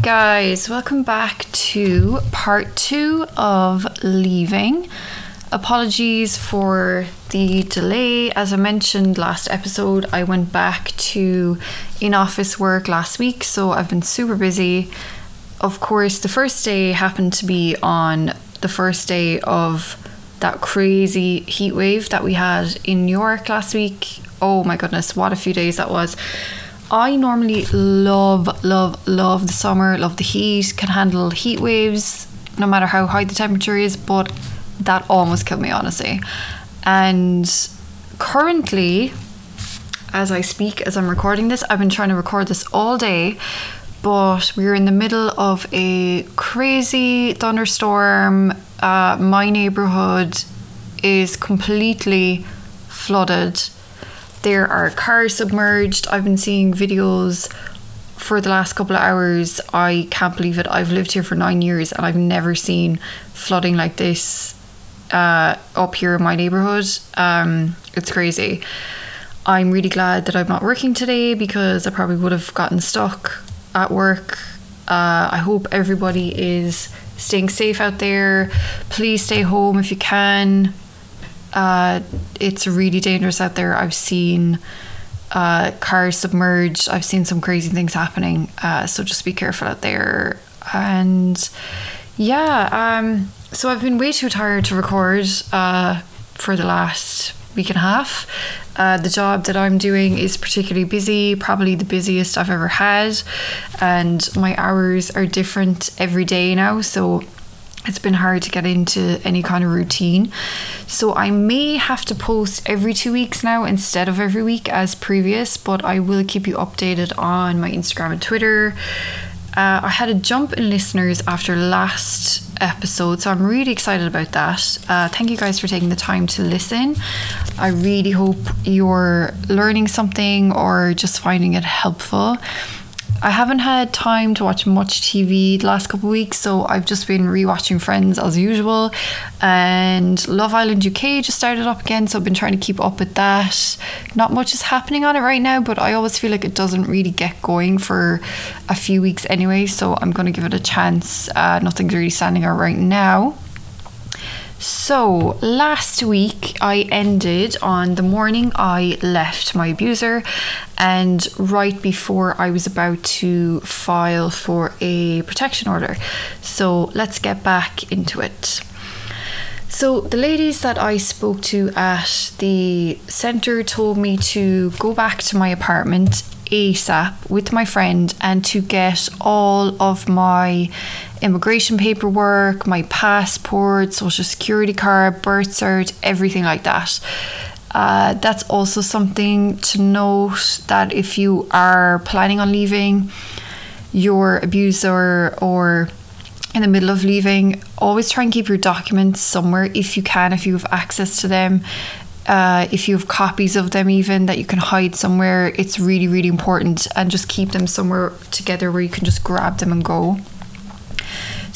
guys, welcome back to part two of leaving. Apologies for the delay. As I mentioned last episode, I went back to in office work last week, so I've been super busy. Of course, the first day happened to be on the first day of that crazy heat wave that we had in New York last week. Oh my goodness, what a few days that was. I normally love, love, love the summer, love the heat, can handle heat waves no matter how high the temperature is, but that almost killed me, honestly. And currently, as I speak, as I'm recording this, I've been trying to record this all day, but we're in the middle of a crazy thunderstorm. Uh, my neighborhood is completely flooded there are cars submerged. I've been seeing videos for the last couple of hours. I can't believe it. I've lived here for nine years and I've never seen flooding like this uh, up here in my neighborhood. Um, it's crazy. I'm really glad that I'm not working today because I probably would have gotten stuck at work. Uh, I hope everybody is staying safe out there. Please stay home if you can. Uh, it's really dangerous out there. I've seen uh, cars submerged. I've seen some crazy things happening. Uh, so just be careful out there. And yeah, um, so I've been way too tired to record uh, for the last week and a half. Uh, the job that I'm doing is particularly busy, probably the busiest I've ever had, and my hours are different every day now. So it's been hard to get into any kind of routine. So I may have to post every two weeks now instead of every week as previous, but I will keep you updated on my Instagram and Twitter. Uh, I had a jump in listeners after last episode, so I'm really excited about that. Uh, thank you guys for taking the time to listen. I really hope you're learning something or just finding it helpful. I haven't had time to watch much TV the last couple of weeks, so I've just been rewatching Friends as usual. And Love Island UK just started up again, so I've been trying to keep up with that. Not much is happening on it right now, but I always feel like it doesn't really get going for a few weeks anyway, so I'm going to give it a chance. Uh, nothing's really standing out right now. So, last week I ended on the morning I left my abuser, and right before I was about to file for a protection order. So, let's get back into it. So, the ladies that I spoke to at the centre told me to go back to my apartment ASAP with my friend and to get all of my immigration paperwork, my passport, social security card, birth cert, everything like that. Uh, that's also something to note that if you are planning on leaving your abuser or in the middle of leaving, always try and keep your documents somewhere if you can, if you have access to them. Uh, if you have copies of them, even that you can hide somewhere, it's really, really important. And just keep them somewhere together where you can just grab them and go.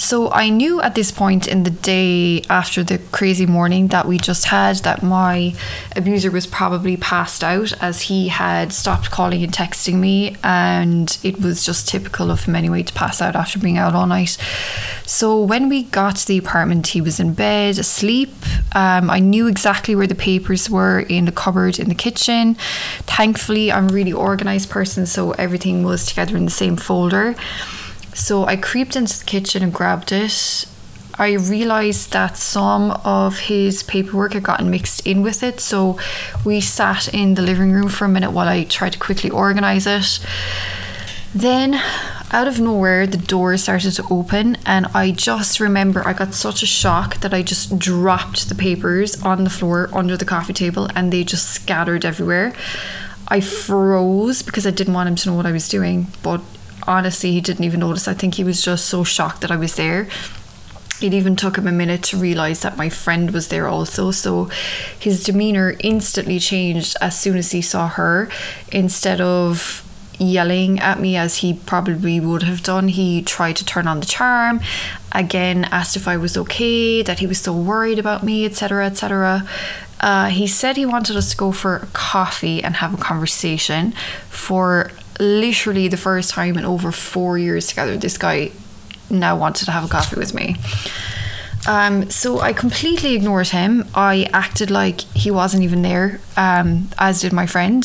So I knew at this point in the day after the crazy morning that we just had that my abuser was probably passed out as he had stopped calling and texting me, and it was just typical of him anyway to pass out after being out all night. So when we got to the apartment, he was in bed asleep. Um, I knew exactly where the papers were in the cupboard in the kitchen. Thankfully, I'm a really organized person, so everything was together in the same folder. So I creeped into the kitchen and grabbed it. I realized that some of his paperwork had gotten mixed in with it. So we sat in the living room for a minute while I tried to quickly organize it. Then, out of nowhere, the door started to open, and I just remember I got such a shock that I just dropped the papers on the floor under the coffee table and they just scattered everywhere. I froze because I didn't want him to know what I was doing, but honestly, he didn't even notice. I think he was just so shocked that I was there. It even took him a minute to realize that my friend was there also. So his demeanor instantly changed as soon as he saw her. Instead of yelling at me as he probably would have done, he tried to turn on the charm. Again, asked if I was okay, that he was so worried about me, etc., etc. Uh, he said he wanted us to go for coffee and have a conversation for literally the first time in over four years together. This guy now wanted to have a coffee with me. Um, so I completely ignored him. I acted like he wasn't even there, um, as did my friend.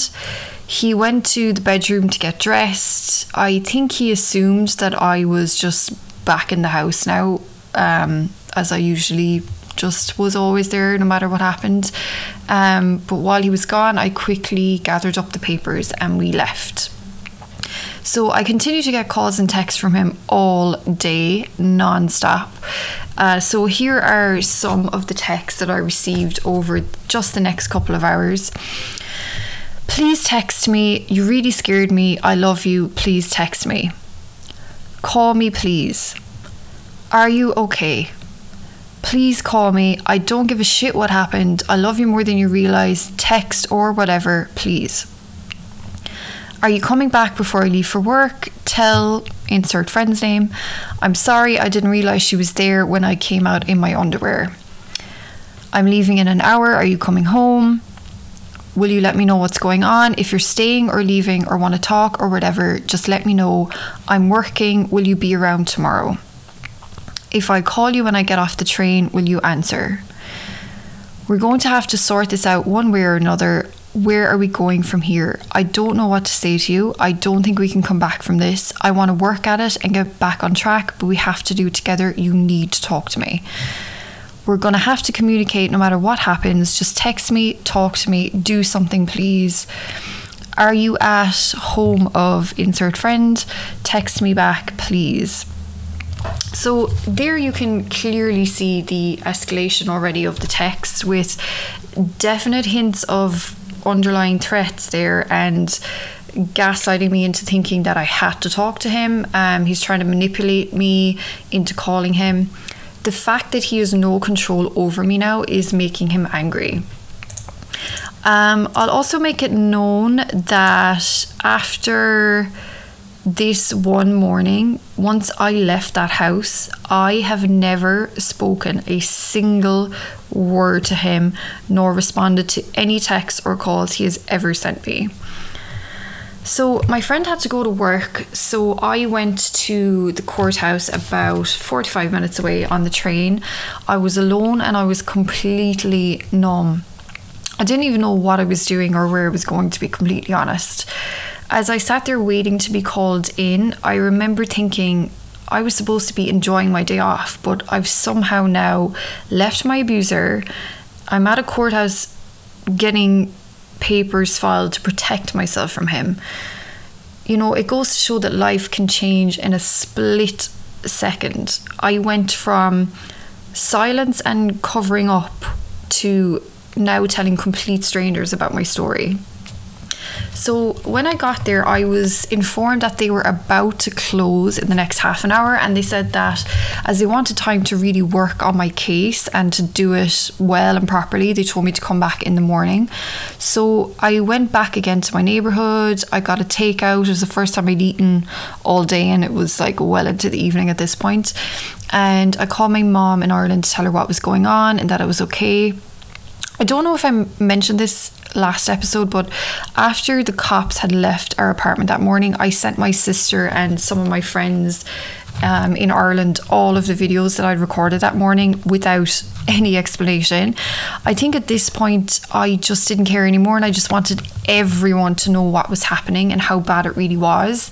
He went to the bedroom to get dressed. I think he assumed that I was just back in the house now, um, as I usually just was always there no matter what happened. Um, but while he was gone, I quickly gathered up the papers and we left. So I continue to get calls and texts from him all day, non-stop. Uh, so here are some of the texts that I received over just the next couple of hours. Please text me. You really scared me. I love you. Please text me. Call me, please. Are you okay? Please call me. I don't give a shit what happened. I love you more than you realize. Text or whatever, please. Are you coming back before I leave for work? Tell insert friend's name. I'm sorry, I didn't realize she was there when I came out in my underwear. I'm leaving in an hour. Are you coming home? Will you let me know what's going on? If you're staying or leaving or want to talk or whatever, just let me know. I'm working. Will you be around tomorrow? If I call you when I get off the train, will you answer? We're going to have to sort this out one way or another. Where are we going from here? I don't know what to say to you. I don't think we can come back from this. I want to work at it and get back on track, but we have to do it together. You need to talk to me. We're going to have to communicate no matter what happens. Just text me, talk to me, do something, please. Are you at home of insert friend? Text me back, please. So there you can clearly see the escalation already of the text with definite hints of underlying threats there and gaslighting me into thinking that I had to talk to him. Um, he's trying to manipulate me into calling him. The fact that he has no control over me now is making him angry. Um, I'll also make it known that after this one morning, once I left that house, I have never spoken a single word to him nor responded to any texts or calls he has ever sent me. So, my friend had to go to work, so I went to the courthouse about 45 minutes away on the train. I was alone and I was completely numb. I didn't even know what I was doing or where I was going, to be completely honest. As I sat there waiting to be called in, I remember thinking I was supposed to be enjoying my day off, but I've somehow now left my abuser. I'm at a courthouse getting papers filed to protect myself from him. You know, it goes to show that life can change in a split second. I went from silence and covering up to now telling complete strangers about my story. So when I got there, I was informed that they were about to close in the next half an hour, and they said that as they wanted time to really work on my case and to do it well and properly, they told me to come back in the morning. So I went back again to my neighborhood. I got a takeout. It was the first time I'd eaten all day, and it was like well into the evening at this point. And I called my mom in Ireland to tell her what was going on and that it was okay. I don't know if I mentioned this last episode, but after the cops had left our apartment that morning, I sent my sister and some of my friends um, in Ireland all of the videos that I'd recorded that morning without any explanation. I think at this point, I just didn't care anymore and I just wanted everyone to know what was happening and how bad it really was.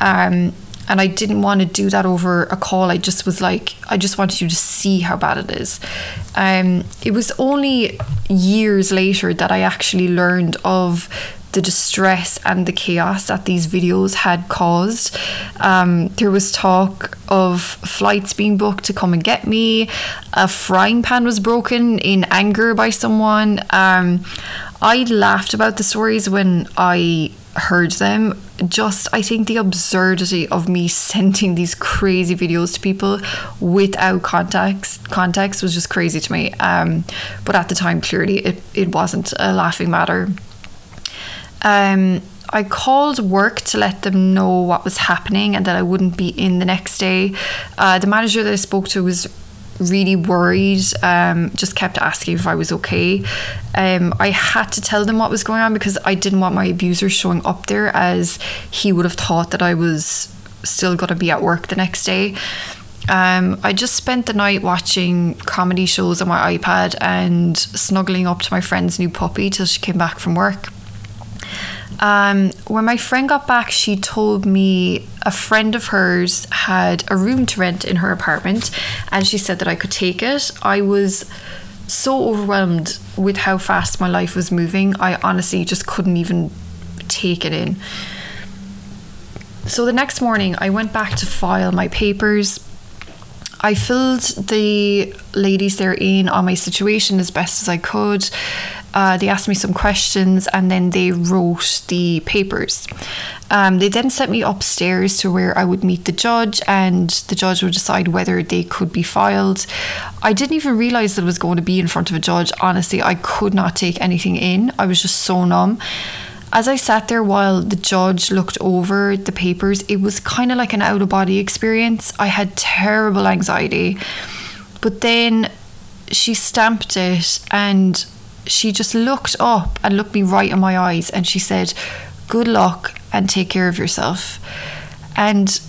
Um, and I didn't want to do that over a call. I just was like, I just wanted you to see how bad it is. Um, it was only years later that I actually learned of the distress and the chaos that these videos had caused. Um, there was talk of flights being booked to come and get me. A frying pan was broken in anger by someone. Um, I laughed about the stories when I heard them. Just i think the absurdity of me sending these crazy videos to people without context context was just crazy to me. Um, but at the time clearly it, it wasn't a laughing matter. Um, I called work to let them know what was happening and that I wouldn't be in the next day. Uh, the manager that I spoke to was really worried, um, just kept asking if I was okay. Um, I had to tell them what was going on because I didn't want my abuser showing up there as he would have thought that I was still going to be at work the next day. Um, I just spent the night watching comedy shows on my iPad and snuggling up to my friend's new puppy till she came back from work. Um, when my friend got back, she told me a friend of hers had a room to rent in her apartment and she said that I could take it. I was so overwhelmed with how fast my life was moving. I honestly just couldn't even take it in. So the next morning, I went back to file my papers. I filled the ladies there in on my situation as best as I could. Uh, they asked me some questions and then they wrote the papers. Um, they then sent me upstairs to where I would meet the judge, and the judge would decide whether they could be filed. I didn't even realize that it was going to be in front of a judge. Honestly, I could not take anything in, I was just so numb. As I sat there while the judge looked over the papers, it was kind of like an out of body experience. I had terrible anxiety. But then she stamped it and she just looked up and looked me right in my eyes and she said, Good luck and take care of yourself. And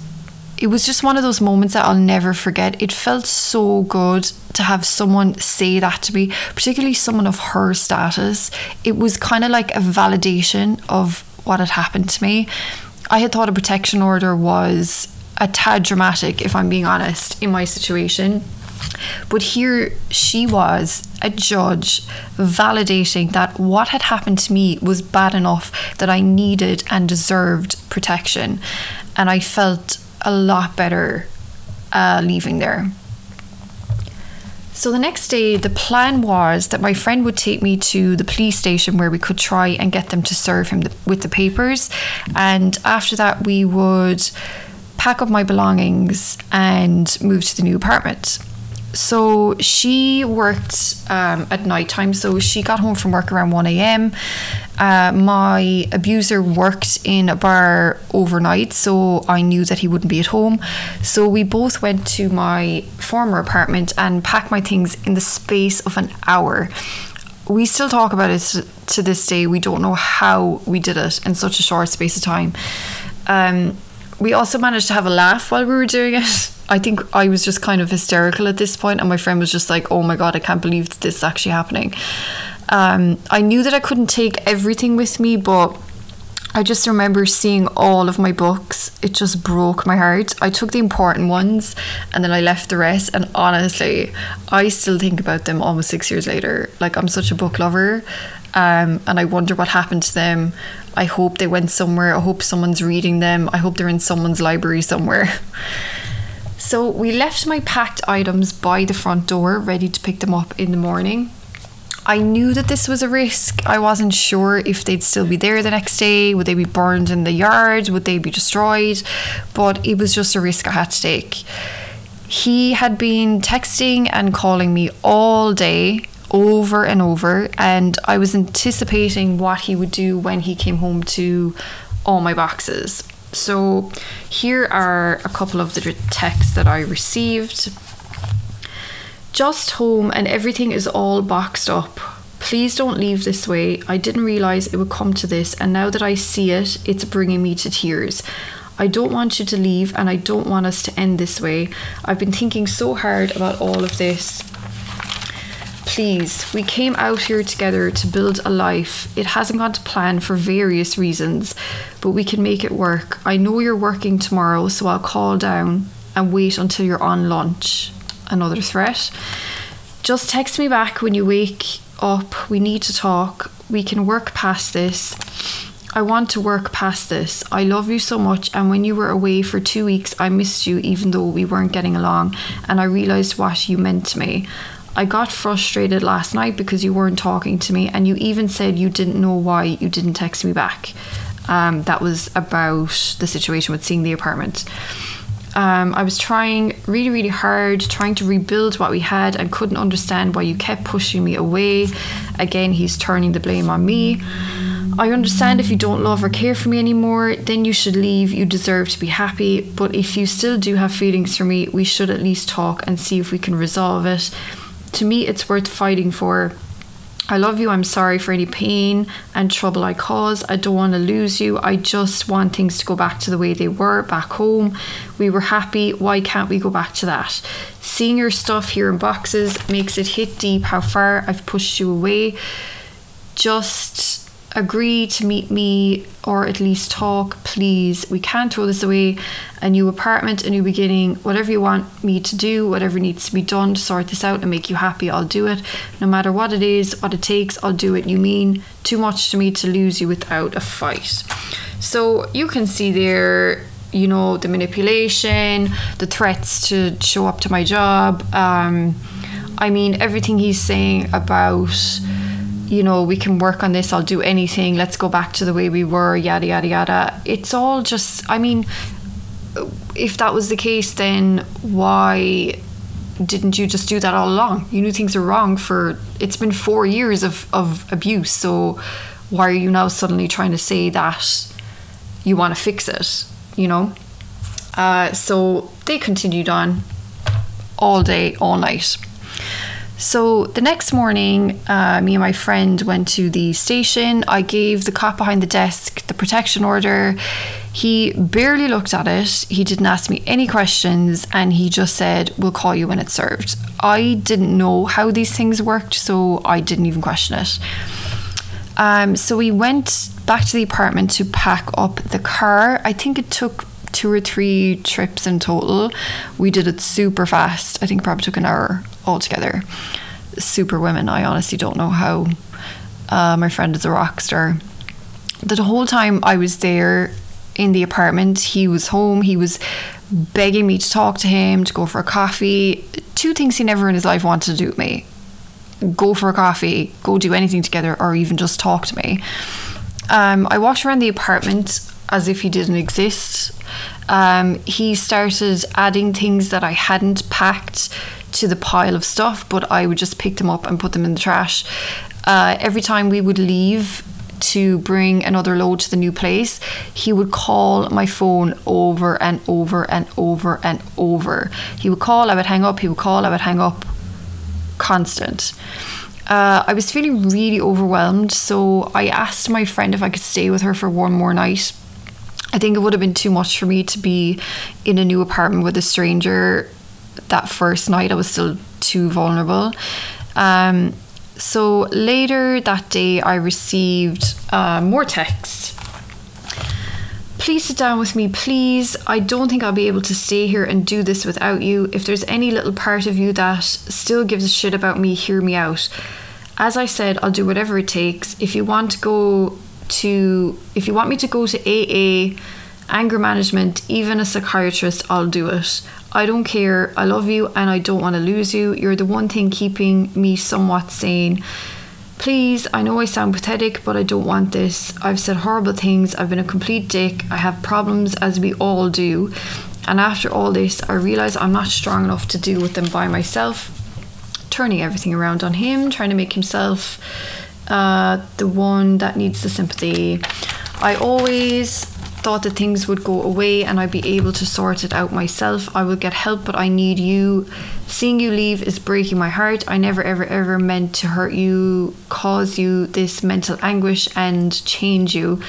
it was just one of those moments that I'll never forget. It felt so good to have someone say that to me, particularly someone of her status. It was kind of like a validation of what had happened to me. I had thought a protection order was a tad dramatic, if I'm being honest, in my situation. But here she was, a judge, validating that what had happened to me was bad enough that I needed and deserved protection. And I felt a lot better uh, leaving there. So the next day, the plan was that my friend would take me to the police station where we could try and get them to serve him the, with the papers. And after that, we would pack up my belongings and move to the new apartment so she worked um, at night time. So she got home from work around 1 a.m. Uh, my abuser worked in a bar overnight, so I knew that he wouldn't be at home. So we both went to my former apartment and packed my things in the space of an hour. We still talk about it to this day. We don't know how we did it in such a short space of time. Um, we also managed to have a laugh while we were doing it. I think I was just kind of hysterical at this point, and my friend was just like, "Oh my god, I can't believe that this is actually happening." Um, I knew that I couldn't take everything with me, but I just remember seeing all of my books. It just broke my heart. I took the important ones and then I left the rest. And honestly, I still think about them almost six years later. Like, I'm such a book lover. Um, and I wonder what happened to them. I hope they went somewhere. I hope someone's reading them. I hope they're in someone's library somewhere. So we left my packed items by the front door, ready to pick them up in the morning. I knew that this was a risk. I wasn't sure if they'd still be there the next day. Would they be burned in the yard? Would they be destroyed? But it was just a risk I had to take. He had been texting and calling me all day, over and over, and I was anticipating what he would do when he came home to all my boxes. So here are a couple of the texts that I received. Just home and everything is all boxed up. Please don't leave this way. I didn't realize it would come to this, and now that I see it, it's bringing me to tears. I don't want you to leave, and I don't want us to end this way. I've been thinking so hard about all of this please, we came out here together to build a life. It hasn't gone to plan for various reasons, but we can make it work. I know you're working tomorrow, so I'll call down and wait until you're on lunch. Another threat. Just text me back when you wake up. We need to talk. We can work past this. I want to work past this. I love you so much, and when you were away for two weeks, I missed you even though we weren't getting along, and I realised what you meant to me. I got frustrated last night because you weren't talking to me, and you even said you didn't know why you didn't text me back. Um, that was about the situation with seeing the apartment. Um, I was trying really, really hard, trying to rebuild what we had, and couldn't understand why you kept pushing me away. Again, he's turning the blame on me. I understand if you don't love or care for me anymore, then you should leave. You deserve to be happy. But if you still do have feelings for me, we should at least talk and see if we can resolve it. To me, it's worth fighting for. I love you. I'm sorry for any pain and trouble I cause. I don't want to lose you. I just want things to go back to the way they were back home. We were happy. Why can't we go back to that? Seeing your stuff here in boxes makes it hit deep how far I've pushed you away. Just agree to meet me or at least talk, please. We can't throw this away. A new apartment, a new beginning, whatever you want me to do, whatever needs to be done to sort this out and make you happy, I'll do it. No matter what it is, what it takes, I'll do it. You mean too much to me to lose you without a fight. So you can see there you know the manipulation the threats to show up to my job um, i mean everything he's saying about you know, we can work on this, I'll do anything, let's go back to the way we were, yada, yada, yada. It's all just, I mean, if that was the case, then why didn't you just do that all along? You knew things were wrong for, it's been four years of, of abuse, so why are you now suddenly trying to say that you want to fix it, you know? Uh, so they continued on all day, all night. So the next morning, uh, me and my friend went to the station. I gave the cop behind the desk the protection order. He barely looked at it. He didn't ask me any questions and he just said, We'll call you when it's served. I didn't know how these things worked, so I didn't even question it. Um, so we went back to the apartment to pack up the car. I think it took two or three trips in total. We did it super fast. I think probably took an hour altogether. Super women. I honestly don't know how. Uh, my friend is a rock star. The whole time I was there in the apartment, he was home. He was begging me to talk to him, to go for a coffee. Two things he never in his life wanted to do with me go for a coffee, go do anything together, or even just talk to me. Um, I walked around the apartment as if he didn't exist. Um, he started adding things that I hadn't packed to the pile of stuff, but I would just pick them up and put them in the trash. Uh, every time we would leave to bring another load to the new place, he would call my phone over and over and over and over. He would call, I would hang up, he would call, I would hang up. Constant. Uh, I was feeling really overwhelmed, so I asked my friend if I could stay with her for one more night. I think it would have been too much for me to be in a new apartment with a stranger that first night. I was still too vulnerable. Um, so later that day, I received uh, more texts. Please sit down with me, please. I don't think I'll be able to stay here and do this without you. If there's any little part of you that still gives a shit about me, hear me out. As I said, I'll do whatever it takes. If you want to go to if you want me to go to AA, anger management, even a psychiatrist, I'll do it. I don't care. I love you and I don't want to lose you. You're the one thing keeping me somewhat sane. Please, I know I sound pathetic, but I don't want this. I've said horrible things. I've been a complete dick. I have problems, as we all do. And after all this, I realise I'm not strong enough to deal with them by myself. Turning everything around on him, trying to make himself uh, the one that needs the sympathy. I always thought that things would go away and I'd be able to sort it out myself. I will get help, but I need you. Seeing you leave is breaking my heart. I never, ever, ever meant to hurt you, cause you this mental anguish, and change you.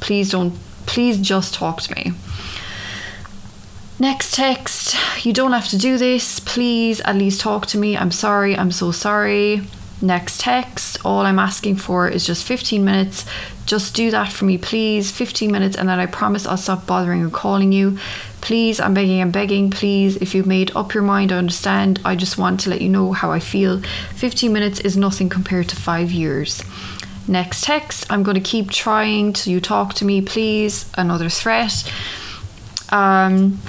Please don't, please just talk to me. Next text, you don't have to do this. Please at least talk to me. I'm sorry. I'm so sorry next text. All I'm asking for is just 15 minutes. Just do that for me, please. 15 minutes, and then I promise I'll stop bothering and calling you. Please, I'm begging, I'm begging, please. If you've made up your mind, I understand. I just want to let you know how I feel. 15 minutes is nothing compared to five years. Next text, I'm going to keep trying till you talk to me, please. Another threat. Um,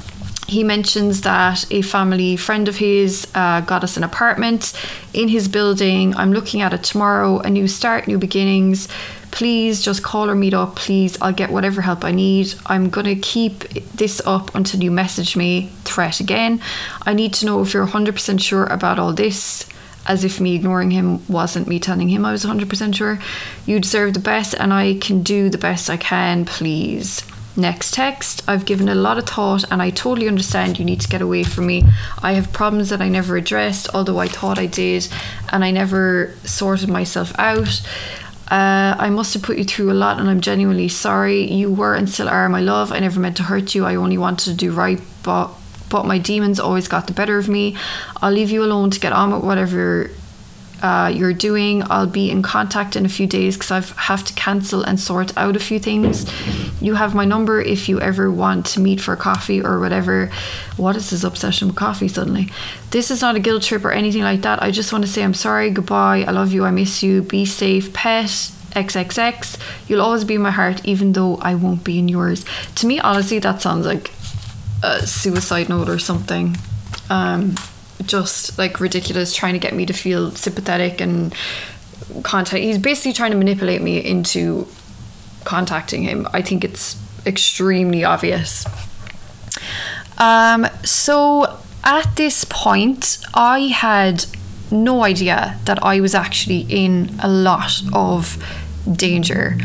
he mentions that a family friend of his uh, got us an apartment in his building. I'm looking at it tomorrow. A new start, new beginnings. Please just call or meet up. Please, I'll get whatever help I need. I'm going to keep this up until you message me. Threat again. I need to know if you're 100% sure about all this. as if me ignoring him wasn't me telling him I was 100% sure. You deserve the best, and I can do the best I can, please. Next text. I've given a lot of thought and I totally understand you need to get away from me. I have problems that I never addressed, although I thought I did, and I never sorted myself out. Uh, I must have put you through a lot and I'm genuinely sorry. You were and still are my love. I never meant to hurt you. I only wanted to do right, but but my demons always got the better of me. I'll leave you alone to get on with whatever uh, you're doing. I'll be in contact in a few days because I have to cancel and sort out a few things. You have my number if you ever want to meet for coffee or whatever. What is this obsession with coffee suddenly? This is not a guilt trip or anything like that. I just want to say I'm sorry, goodbye, I love you, I miss you, be safe, pet. XXX, you'll always be in my heart, even though I won't be in yours. To me, honestly, that sounds like a suicide note or something. Um, just like ridiculous, trying to get me to feel sympathetic and contact. He's basically trying to manipulate me into contacting him. I think it's extremely obvious. Um, so at this point, I had no idea that I was actually in a lot of danger.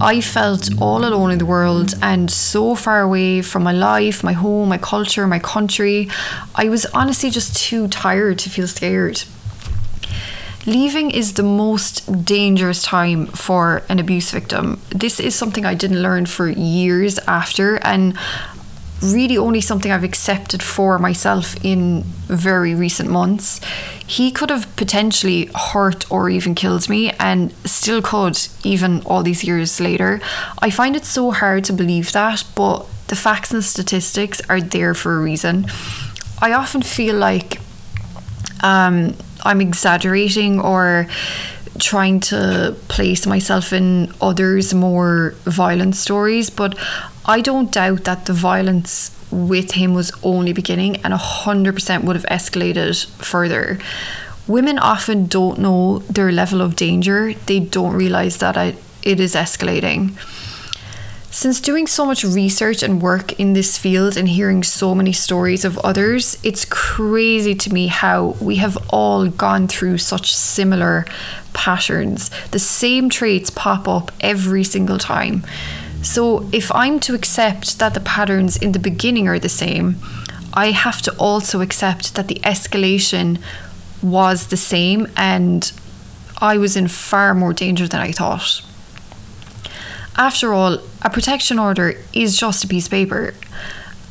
I felt all alone in the world and so far away from my life, my home, my culture, my country. I was honestly just too tired to feel scared. Leaving is the most dangerous time for an abuse victim. This is something I didn't learn for years after, and really only something I've accepted for myself in very recent months. He could have potentially hurt or even killed me, and still could, even all these years later. I find it so hard to believe that, but the facts and statistics are there for a reason. I often feel like um, I'm exaggerating or trying to place myself in others' more violent stories, but I don't doubt that the violence with him was only beginning and 100% would have escalated further. Women often don't know their level of danger, they don't realize that it is escalating. Since doing so much research and work in this field and hearing so many stories of others, it's crazy to me how we have all gone through such similar patterns. The same traits pop up every single time. So, if I'm to accept that the patterns in the beginning are the same, I have to also accept that the escalation was the same and I was in far more danger than I thought. After all, a protection order is just a piece of paper.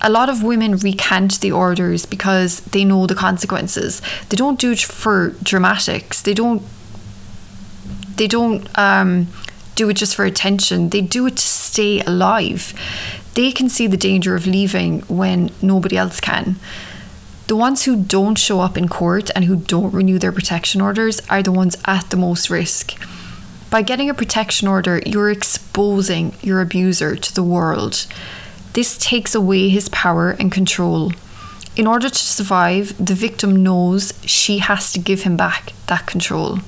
A lot of women recant the orders because they know the consequences. They don't do it for dramatics. They don't. They don't um, do it just for attention. They do it to stay alive. They can see the danger of leaving when nobody else can. The ones who don't show up in court and who don't renew their protection orders are the ones at the most risk. By getting a protection order, you're exposing your abuser to the world. This takes away his power and control. In order to survive, the victim knows she has to give him back that control.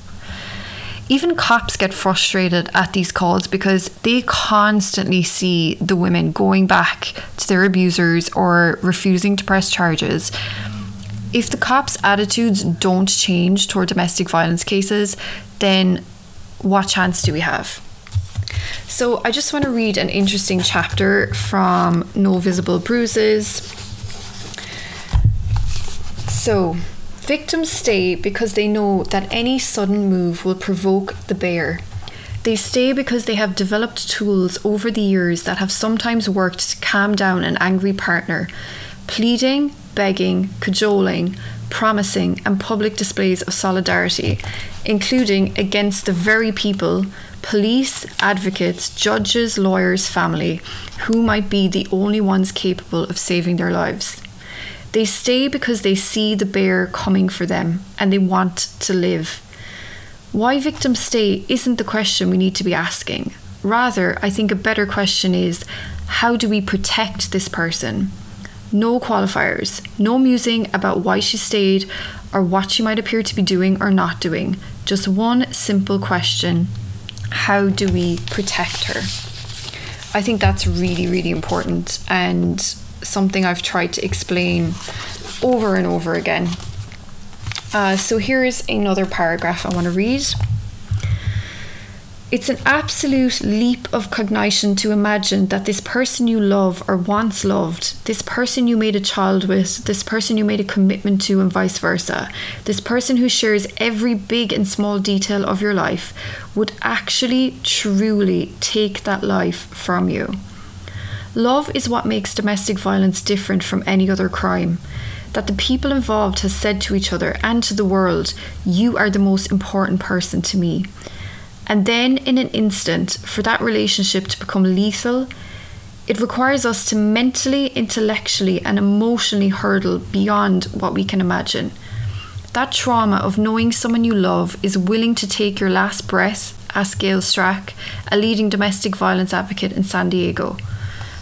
Even cops get frustrated at these calls because they constantly see the women going back to their abusers or refusing to press charges. If the cops' attitudes don't change toward domestic violence cases, then what chance do we have? So, I just want to read an interesting chapter from No Visible Bruises. So, victims stay because they know that any sudden move will provoke the bear. They stay because they have developed tools over the years that have sometimes worked to calm down an angry partner. Pleading, begging, cajoling, promising, and public displays of solidarity, including against the very people, police, advocates, judges, lawyers, family, who might be the only ones capable of saving their lives. They stay because they see the bear coming for them and they want to live. Why victims stay isn't the question we need to be asking. Rather, I think a better question is how do we protect this person? no qualifiers, no musing about why she stayed or what she might appear to be doing or not doing. Just one simple question How do we protect her? I think that's really, really important and something I've tried to explain over and over again. Uh, so here's another paragraph I want to read. It's an absolute leap of cognition to imagine that this person you love or once loved, this person you made a child with, this person you made a commitment to, and vice versa, this person who shares every big and small detail of your life, would actually truly take that life from you. Love is what makes domestic violence different from any other crime. That the people involved has said to each other and to the world, You are the most important person to me. And then, in an instant, for that relationship to become lethal, it requires us to mentally, intellectually, and emotionally hurdle beyond what we can imagine. That trauma of knowing someone you love is willing to take your last breath, asked Gael Strack, a leading domestic violence advocate in San Diego.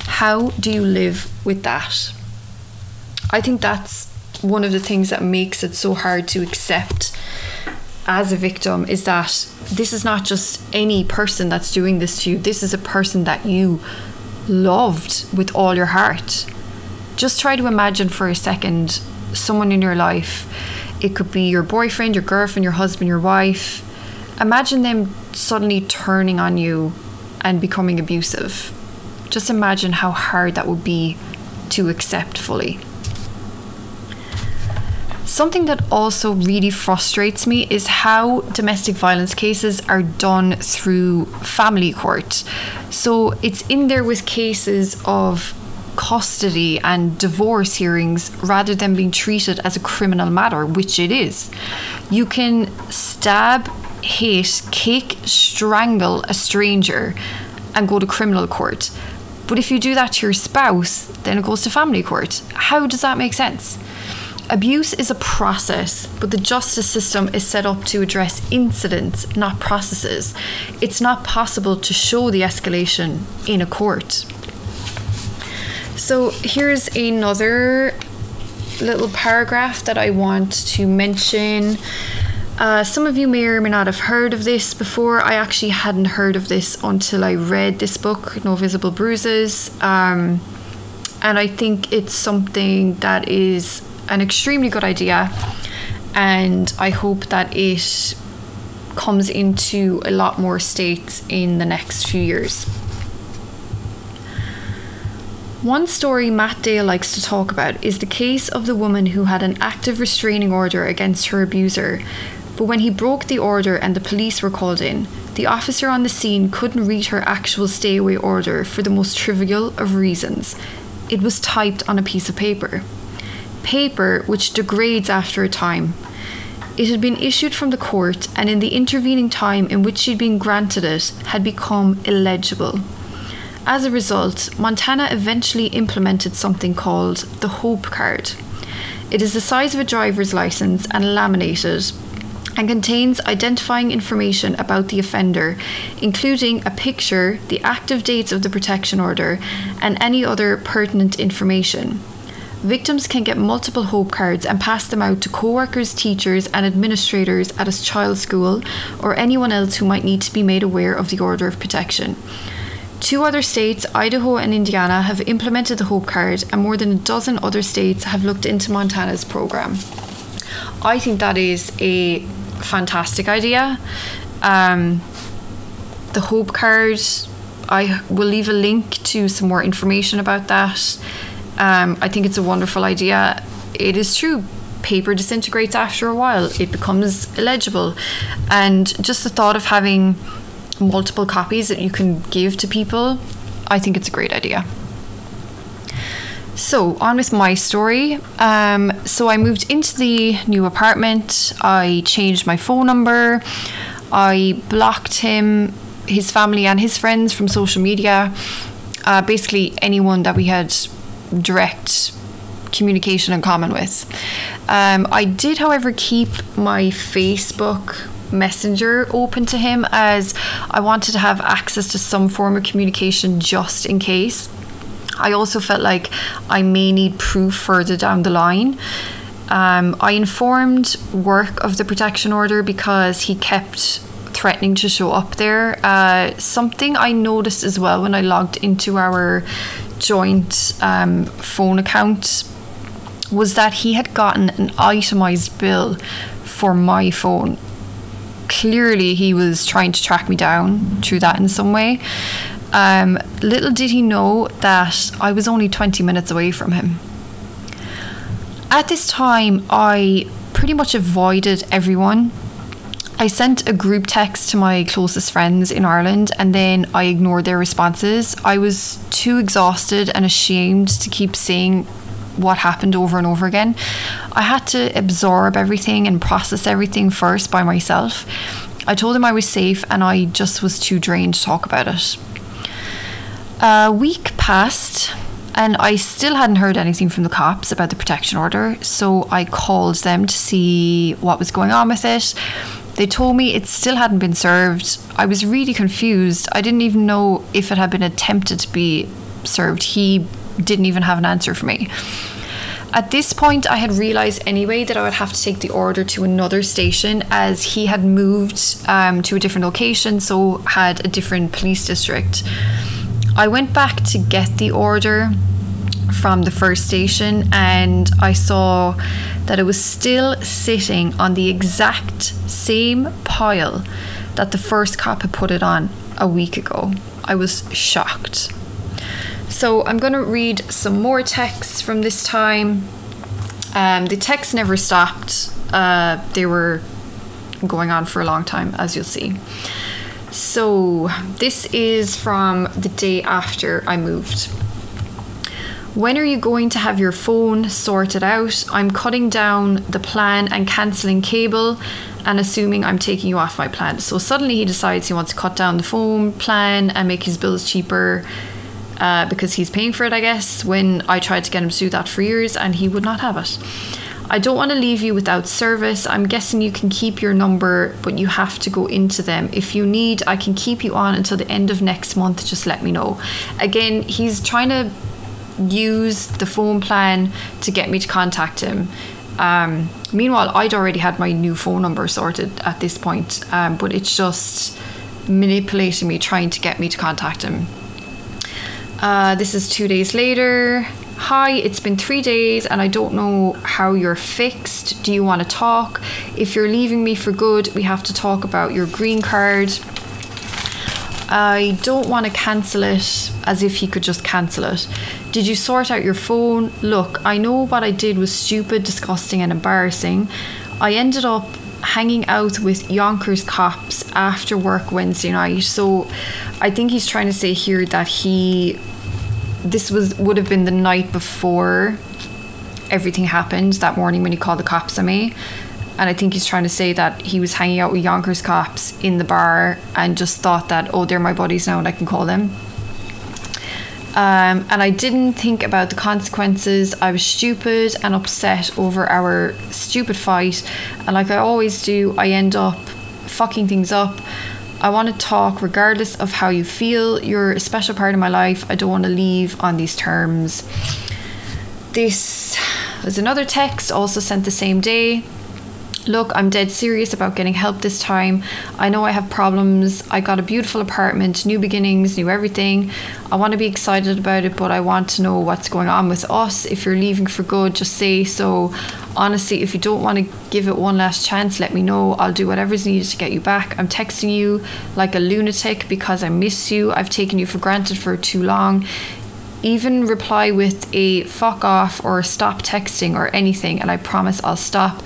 How do you live with that? I think that's one of the things that makes it so hard to accept as a victim is that this is not just any person that's doing this to you, this is a person that you loved with all your heart. Just try to imagine for a second someone in your life. It could be your boyfriend, your girlfriend, your husband, your wife. Imagine them suddenly turning on you and becoming abusive. Just imagine how hard that would be to accept fully. Something that also really frustrates me is how domestic violence cases are done through family court. So it's in there with cases of custody and divorce hearings rather than being treated as a criminal matter, which it is. You can stab, hit, kick, strangle a stranger and go to criminal court. But if you do that to your spouse, then it goes to family court. How does that make sense? Abuse is a process, but the justice system is set up to address incidents, not processes. It's not possible to show the escalation in a court. So here's another little paragraph that I want to mention. Uh, some of you may or may not have heard of this before. I actually hadn't heard of this until I read this book, No Visible Bruises. Um, and I think it's something that is an extremely good idea, and I hope that it comes into a lot more states in the next few years. One story Matt Dale likes to talk about is the case of the woman who had an active restraining order against her abuser, but when he broke the order and the police were called in, the officer on the scene couldn't read her actual stay away order for the most trivial of reasons. It was typed on a piece of paper paper which degrades after a time. It had been issued from the court, and in the intervening time in which she'd been granted it, had become illegible. As a result, Montana eventually implemented something called the Hope Card. It is the size of a driver's license and laminated and contains identifying information about the offender, including a picture, the active dates of the protection order, and any other pertinent information. Victims can get multiple Hope cards and pass them out to co workers, teachers, and administrators at a child's school or anyone else who might need to be made aware of the order of protection. Two other states, Idaho and Indiana, have implemented the Hope Card, and more than a dozen other states have looked into Montana's program. I think that is a fantastic idea. Um, the Hope Card, I will leave a link to some more information about that. Um, I think it's a wonderful idea. It is true. Paper disintegrates after a while, it becomes illegible. And just the thought of having multiple copies that you can give to people, I think it's a great idea. So, on with my story. Um, so, I moved into the new apartment. I changed my phone number. I blocked him, his family, and his friends from social media. Uh, basically, anyone that we had direct communication in common with. Um, I did, however, keep my Facebook messenger open to him as I wanted to have access to some form of communication just in case. I also felt like I may need proof further down the line. Um, I informed work of the protection order because he kept threatening to show up there. Uh, something I noticed as well when I logged into our joint um, phone account was that he had gotten an itemized bill for my phone. Clearly, he was trying to track me down through that in some way. Um, little did he know that I was only 20 minutes away from him. At this time, I pretty much avoided everyone. I sent a group text to my closest friends in Ireland and then I ignored their responses. I was too exhausted and ashamed to keep saying what happened over and over again. I had to absorb everything and process everything first by myself. I told him I was safe and I just was too drained to talk about it. A week passed and I still hadn't heard anything from the cops about the protection order, so I called them to see what was going on with it. They told me it still hadn't been served. I was really confused. I didn't even know if it had been attempted to be served. He didn't even have an answer for me. At this point, I had realised anyway that I would have to take the order to another station as he had moved um, to a different location, so had a different police district. I went back to get the order from the first station and I saw that it was still sitting on the exact same pile that the first cop had put it on a week ago. I was shocked. So I'm going to read some more texts from this time. Um, the texts never stopped. Uh, they were going on for a long time, as you'll see. So this is from the day after I moved. When are you going to have your phone sorted out? I'm cutting down the plan and cancelling cable and assuming I'm taking you off my plan. So suddenly he decides he wants to cut down the phone plan and make his bills cheaper uh, because he's paying for it, I guess, when I tried to get him to do that for years and he would not have it. I don't want to leave you without service. I'm guessing you can keep your number, but you have to go into them. If you need, I can keep you on until the end of next month. Just let me know. Again, he's trying to use the phone plan to get me to contact him. Um, meanwhile, I'd already had my new phone number sorted at this point, um, but it's just manipulating me, trying to get me to contact him. Uh, this is two days later. Hi, it's been three days and I don't know how you're fixed. Do you want to talk? If you're leaving me for good, we have to talk about your green card. I don't want to cancel it as if he could just cancel it. Did you sort out your phone? Look, I know what I did was stupid, disgusting, and embarrassing. I ended up hanging out with Yonkers cops after work Wednesday night. So I think he's trying to say here that he this was would have been the night before everything happened that morning when he called the cops on me. And I think he's trying to say that he was hanging out with Yonkers cops in the bar and just thought that, oh, they're my buddies now and I can call them. Um, and I didn't think about the consequences. I was stupid and upset over our stupid fight. And like I always do, I end up fucking things up. I want to talk regardless of how you feel. You're a special part of my life. I don't want to leave on these terms. This was another text also sent the same day. Look, I'm dead serious about getting help this time. I know I have problems. I got a beautiful apartment, new beginnings, new everything. I want to be excited about it, but I want to know what's going on with us. If you're leaving for good, just say so. Honestly, if you don't want to give it one last chance, let me know. I'll do whatever's needed to get you back. I'm texting you like a lunatic because I miss you. I've taken you for granted for too long even reply with a fuck off or stop texting or anything, and I promise I'll stop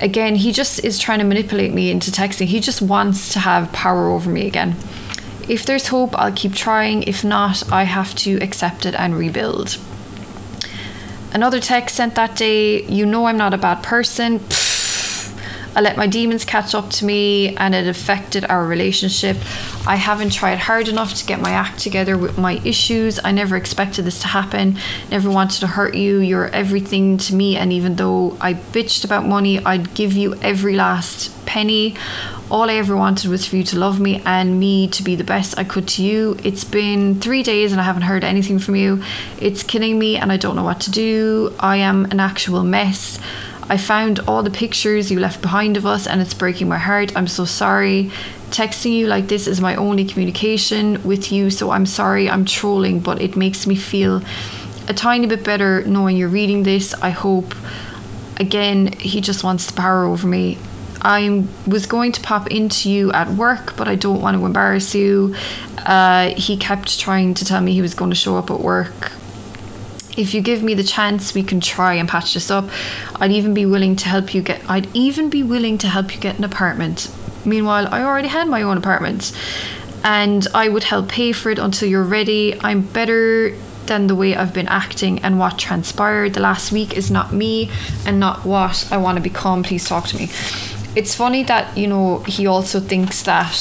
again, he just is trying to manipulate me into texting. He just wants to have power over me again. If there's hope, I'll keep trying. If not, I have to accept it and rebuild. Another text sent that day You know I'm not a bad person. Pfft I let my demons catch up to me and it affected our relationship. I haven't tried hard enough to get my act together with my issues. I never expected this to happen, never wanted to hurt you. You're everything to me, and even though I bitched about money, I'd give you every last penny. All I ever wanted was for you to love me and me to be the best I could to you. It's been three days and I haven't heard anything from you. It's killing me and I don't know what to do. I am an actual mess. I found all the pictures you left behind of us and it's breaking my heart. I'm so sorry. Texting you like this is my only communication with you, so I'm sorry I'm trolling, but it makes me feel a tiny bit better knowing you're reading this. I hope. Again, he just wants the power over me. I was going to pop into you at work, but I don't want to embarrass you. Uh, he kept trying to tell me he was going to show up at work. If you give me the chance, we can try and patch this up. I'd even be willing to help you get. I'd even be willing to help you get an apartment. Meanwhile, I already had my own apartment, and I would help pay for it until you're ready. I'm better than the way I've been acting and what transpired the last week is not me and not what I want to become. Please talk to me it's funny that you know he also thinks that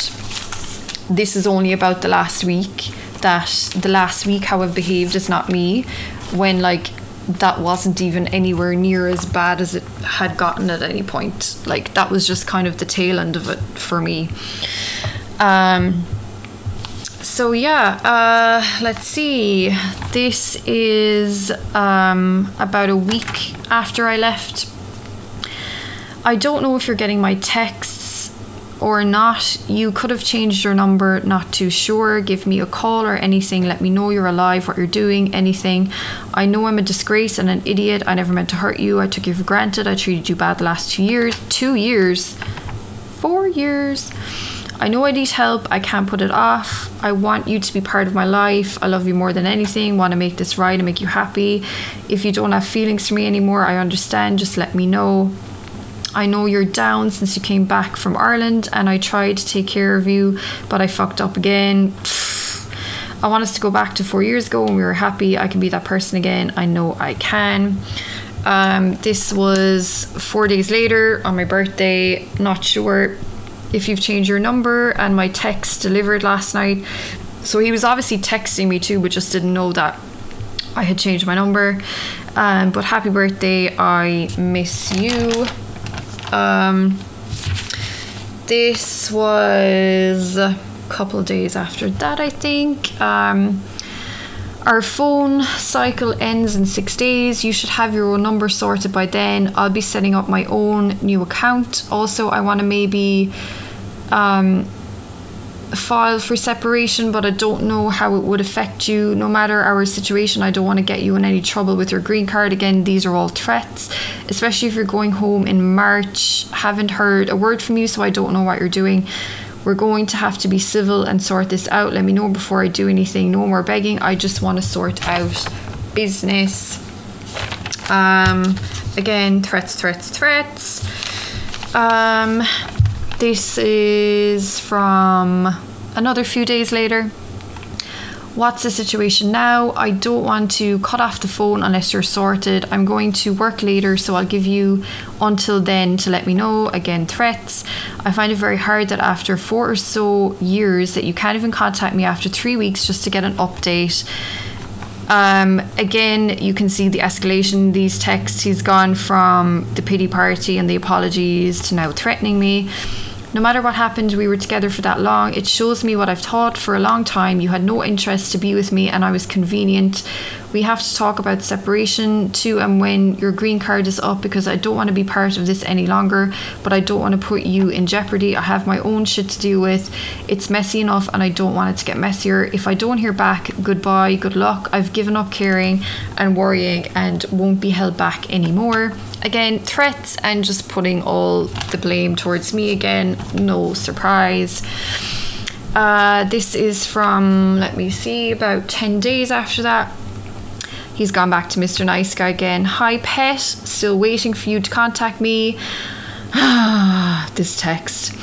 this is only about the last week that the last week how I've behaved is not me when like that wasn't even anywhere near as bad as it had gotten at any point. Like that was just kind of the tail end of it for me. Um so yeah uh let's see. This is um about a week after I left. I don't know if you're getting my texts or not. You could have changed your number, not too sure. Give me a call or anything. Let me know you're alive, what you're doing, anything. I know I'm a disgrace and an idiot. I never meant to hurt you. I took you for granted. I treated you bad the last two years. Two years? Four years? I know I need help. I can't put it off. I want you to be part of my life. I love you more than anything. Want to make this right and make you happy. If you don't have feelings for me anymore, I understand. Just let me know. I know you're down since you came back from Ireland and I tried to take care of you, but I fucked up again. I want us to go back to four years ago when we were happy. I can be that person again. I know I can. Um, this was four days later on my birthday. Not sure if you've changed your number, and my text delivered last night. So he was obviously texting me too, but just didn't know that I had changed my number. Um, but happy birthday. I miss you. Um, this was a couple of days after that, I think. Um, our phone cycle ends in six days. You should have your own number sorted by then. I'll be setting up my own new account. Also, I want to maybe um, file for separation, but I don't know how it would affect you. No matter our situation, I don't want to get you in any trouble with your green card. Again, these are all threats, especially if you're going home in March. Haven't heard a word from you, so I don't know what you're doing. We're going to have to be civil and sort this out. Let me know before I do anything. No more begging. I just want to sort out business. Um, again, threats, threats, threats. Um, this is from another few days later. What's the situation now? I don't want to cut off the phone unless you're sorted. I'm going to work later, so I'll give you until then to let me know. Again, threats. I find it very hard that after four or so years that you can't even contact me after three weeks just to get an update. Um, again, you can see the escalation. These texts. He's gone from the pity party and the apologies to now threatening me. No matter what happened, we were together for that long. It shows me what I've taught for a long time. You had no interest to be with me, and I was convenient. We have to talk about separation too, and when your green card is up, because I don't want to be part of this any longer, but I don't want to put you in jeopardy. I have my own shit to deal with. It's messy enough, and I don't want it to get messier. If I don't hear back, goodbye, good luck. I've given up caring and worrying and won't be held back anymore again, threats and just putting all the blame towards me again. No surprise. Uh, this is from, let me see, about 10 days after that. He's gone back to Mr. Nice Guy again. Hi, pet. Still waiting for you to contact me. this text.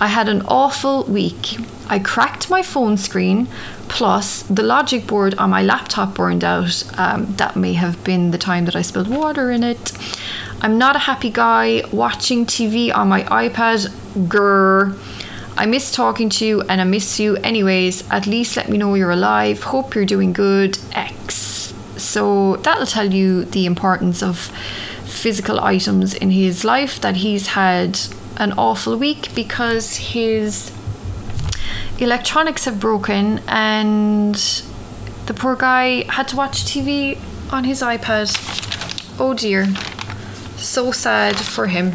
I had an awful week. I cracked my phone screen, plus the logic board on my laptop burned out. Um, that may have been the time that I spilled water in it. I'm not a happy guy. Watching TV on my iPad, grr. I miss talking to you and I miss you anyways. At least let me know you're alive. Hope you're doing good. X. So that'll tell you the importance of physical items in his life that he's had an awful week because his electronics have broken and the poor guy had to watch TV on his iPad. Oh dear. So sad for him.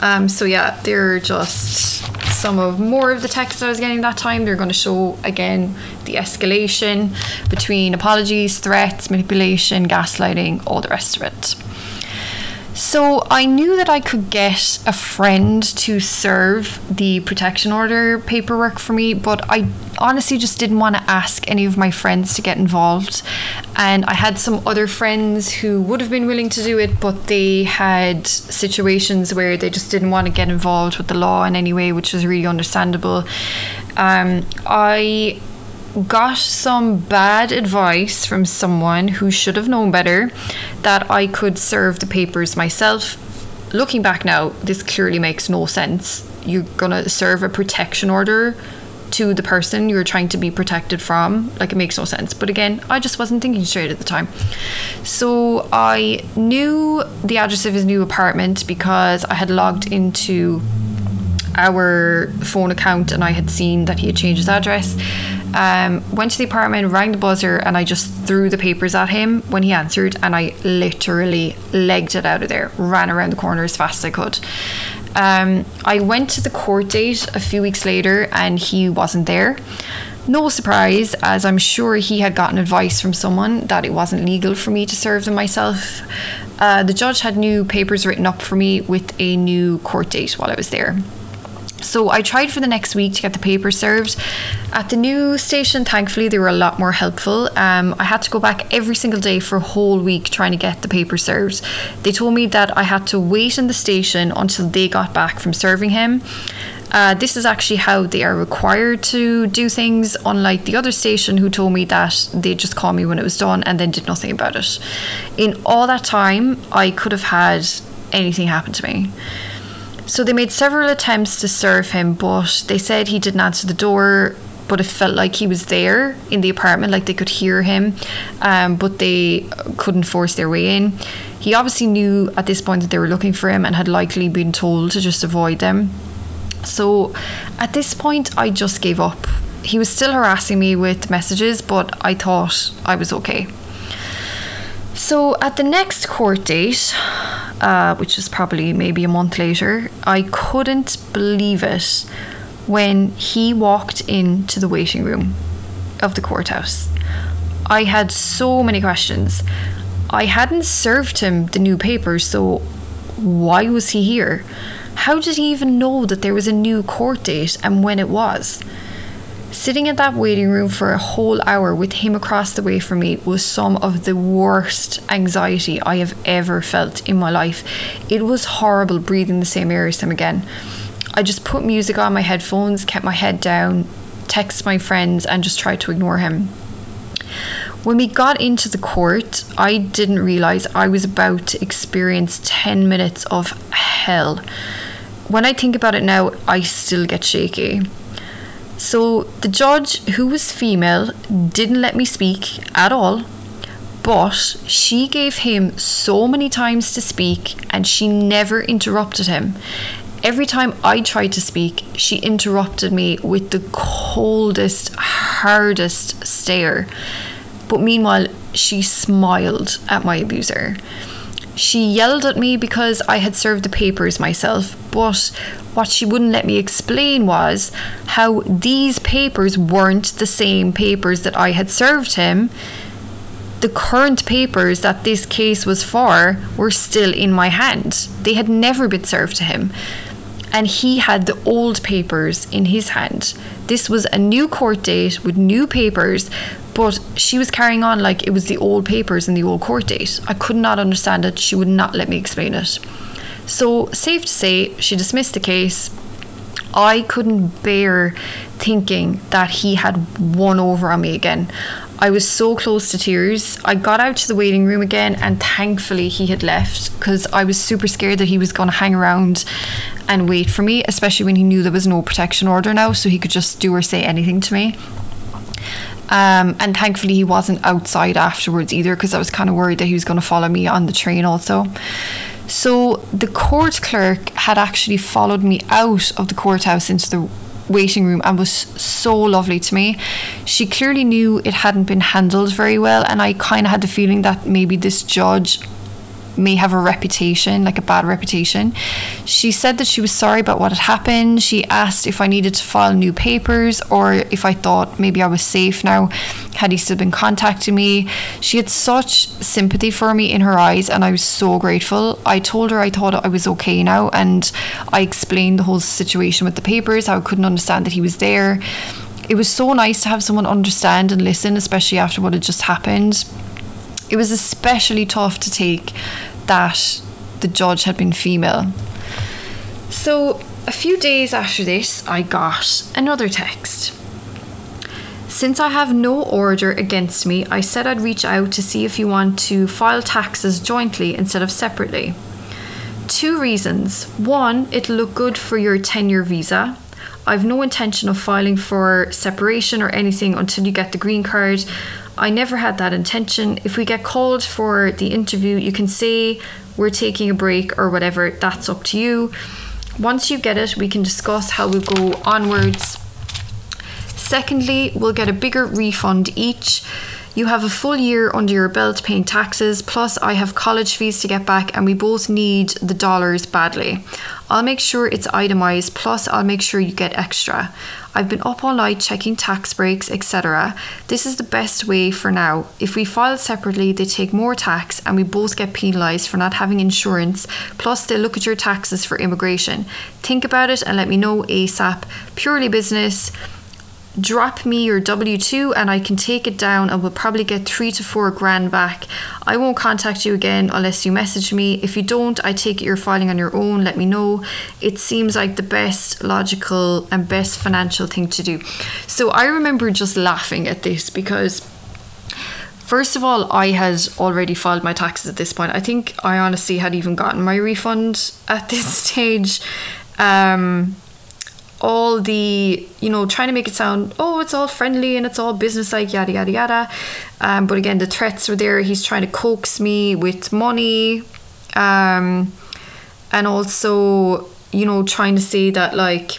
Um, so yeah, they're just some of more of the text I was getting that time. They're going to show again the escalation between apologies, threats, manipulation, gaslighting, all the rest of it. So I knew that I could get a friend to serve the protection order paperwork for me, but I honestly just didn't want to ask any of my friends to get involved. And I had some other friends who would have been willing to do it, but they had situations where they just didn't want to get involved with the law in any way, which was really understandable. Um, I got some bad advice from someone who should have known better that I could serve the papers myself. Looking back now, this clearly makes no sense. You're gonna serve a protection order to the person you're trying to be protected from. Like, it makes no sense. But again, I just wasn't thinking straight at the time. So, I knew the address of his new apartment because I had logged into our phone account and I had seen that he had changed his address. Um, went to the apartment, rang the buzzer, and I just threw the papers at him when he answered, and I literally legged it out of there, ran around the corner as fast as I could. Um, I went to the court date a few weeks later, and he wasn't there. No surprise, as I'm sure he had gotten advice from someone that it wasn't legal for me to serve them myself. Uh, the judge had new papers written up for me with a new court date while I was there. So I tried for the next week to get the paper served. At the new station, thankfully, they were a lot more helpful. Um, I had to go back every single day for a whole week trying to get the paper served. They told me that I had to wait in the station until they got back from serving him. Uh, this is actually how they are required to do things, unlike the other station who told me that they just called me when it was done and then did nothing about it. In all that time, I could have had anything happen to me. So they made several attempts to serve him, but they said he didn't answer the door. But it felt like he was there in the apartment, like they could hear him, um, but they couldn't force their way in. He obviously knew at this point that they were looking for him and had likely been told to just avoid them. So at this point, I just gave up. He was still harassing me with messages, but I thought I was okay. So at the next court date, uh, which was probably maybe a month later, I couldn't believe it when he walked into the waiting room of the courthouse. I had so many questions. I hadn't served him the new papers, so why was he here? How did he even know that there was a new court date and when it was? Sitting in that waiting room for a whole hour with him across the way from me was some of the worst anxiety I have ever felt in my life. It was horrible breathing the same air as him again. I just put music on my headphones, kept my head down, texted my friends, and just tried to ignore him. When we got into the court, I didn't realize I was about to experience 10 minutes of hell. When I think about it now, I still get shaky. So the judge, who was female, didn't let me speak at all, but she gave him so many times to speak and she never interrupted him. Every time I tried to speak, she interrupted me with the coldest, hardest stare. But meanwhile, she smiled at my abuser. She yelled at me because I had served the papers myself, but what she wouldn't let me explain was how these papers weren't the same papers that I had served him. The current papers that this case was for were still in my hand. They had never been served to him. And he had the old papers in his hand. This was a new court date with new papers, but she was carrying on like it was the old papers and the old court date. I could not understand it. She would not let me explain it. So, safe to say, she dismissed the case. I couldn't bear thinking that he had won over on me again. I was so close to tears. I got out to the waiting room again, and thankfully he had left because I was super scared that he was going to hang around and wait for me, especially when he knew there was no protection order now, so he could just do or say anything to me. Um, and thankfully, he wasn't outside afterwards either because I was kind of worried that he was going to follow me on the train also. So the court clerk had actually followed me out of the courthouse into the waiting room and was so lovely to me. She clearly knew it hadn't been handled very well, and I kind of had the feeling that maybe this judge may have a reputation, like a bad reputation. She said that she was sorry about what had happened. She asked if I needed to file new papers or if I thought maybe I was safe now, had he still been contacting me. She had such sympathy for me in her eyes, and I was so grateful. I told her I thought I was okay now, and I explained the whole situation with the papers, how I couldn't understand that he was there. It was so nice to have someone understand and listen, especially after what had just happened. It was especially tough to take that the judge had been female. So, a few days after this, I got another text. Since I have no order against me, I said I'd reach out to see if you want to file taxes jointly instead of separately. Two reasons. One, it'll look good for your 10 year visa. I've no intention of filing for separation or anything until you get the green card. I never had that intention. If we get called for the interview, you can say we're taking a break or whatever, that's up to you. Once you get it, we can discuss how we go onwards. Secondly, we'll get a bigger refund each. You have a full year under your belt paying taxes, plus, I have college fees to get back, and we both need the dollars badly. I'll make sure it's itemized, plus, I'll make sure you get extra. I've been up all night checking tax breaks, etc. This is the best way for now. If we file separately, they take more tax and we both get penalised for not having insurance, plus, they look at your taxes for immigration. Think about it and let me know ASAP. Purely business drop me your W 2 and I can take it down and we'll probably get three to four grand back. I won't contact you again unless you message me. If you don't, I take it you're filing on your own. Let me know. It seems like the best logical and best financial thing to do. So I remember just laughing at this because. First of all, I had already filed my taxes at this point. I think I honestly had even gotten my refund at this stage. Um, all the you know trying to make it sound oh it's all friendly and it's all business like yada yada yada. Um, but again the threats were there. He's trying to coax me with money um, and also you know trying to say that like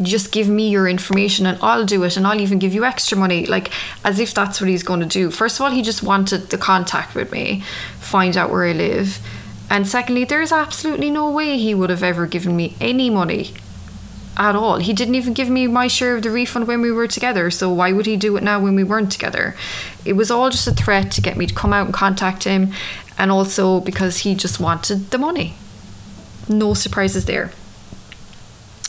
just give me your information and I'll do it and I'll even give you extra money like as if that's what he's going to do. First of all he just wanted the contact with me find out where I live. And secondly there's absolutely no way he would have ever given me any money at all. He didn't even give me my share of the refund when we were together, so why would he do it now when we weren't together? It was all just a threat to get me to come out and contact him, and also because he just wanted the money. No surprises there.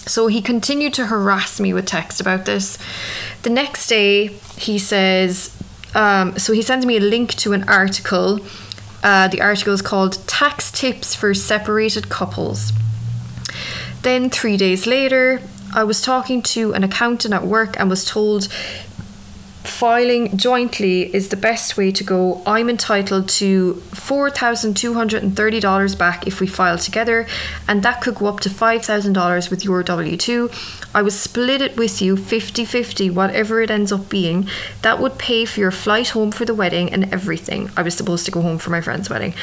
So he continued to harass me with text about this. The next day, he says, um, so he sends me a link to an article. Uh, the article is called Tax Tips for Separated Couples. Then, three days later, I was talking to an accountant at work and was told filing jointly is the best way to go. I'm entitled to $4,230 back if we file together, and that could go up to $5,000 with your W 2. I would split it with you 50 50, whatever it ends up being. That would pay for your flight home for the wedding and everything. I was supposed to go home for my friend's wedding.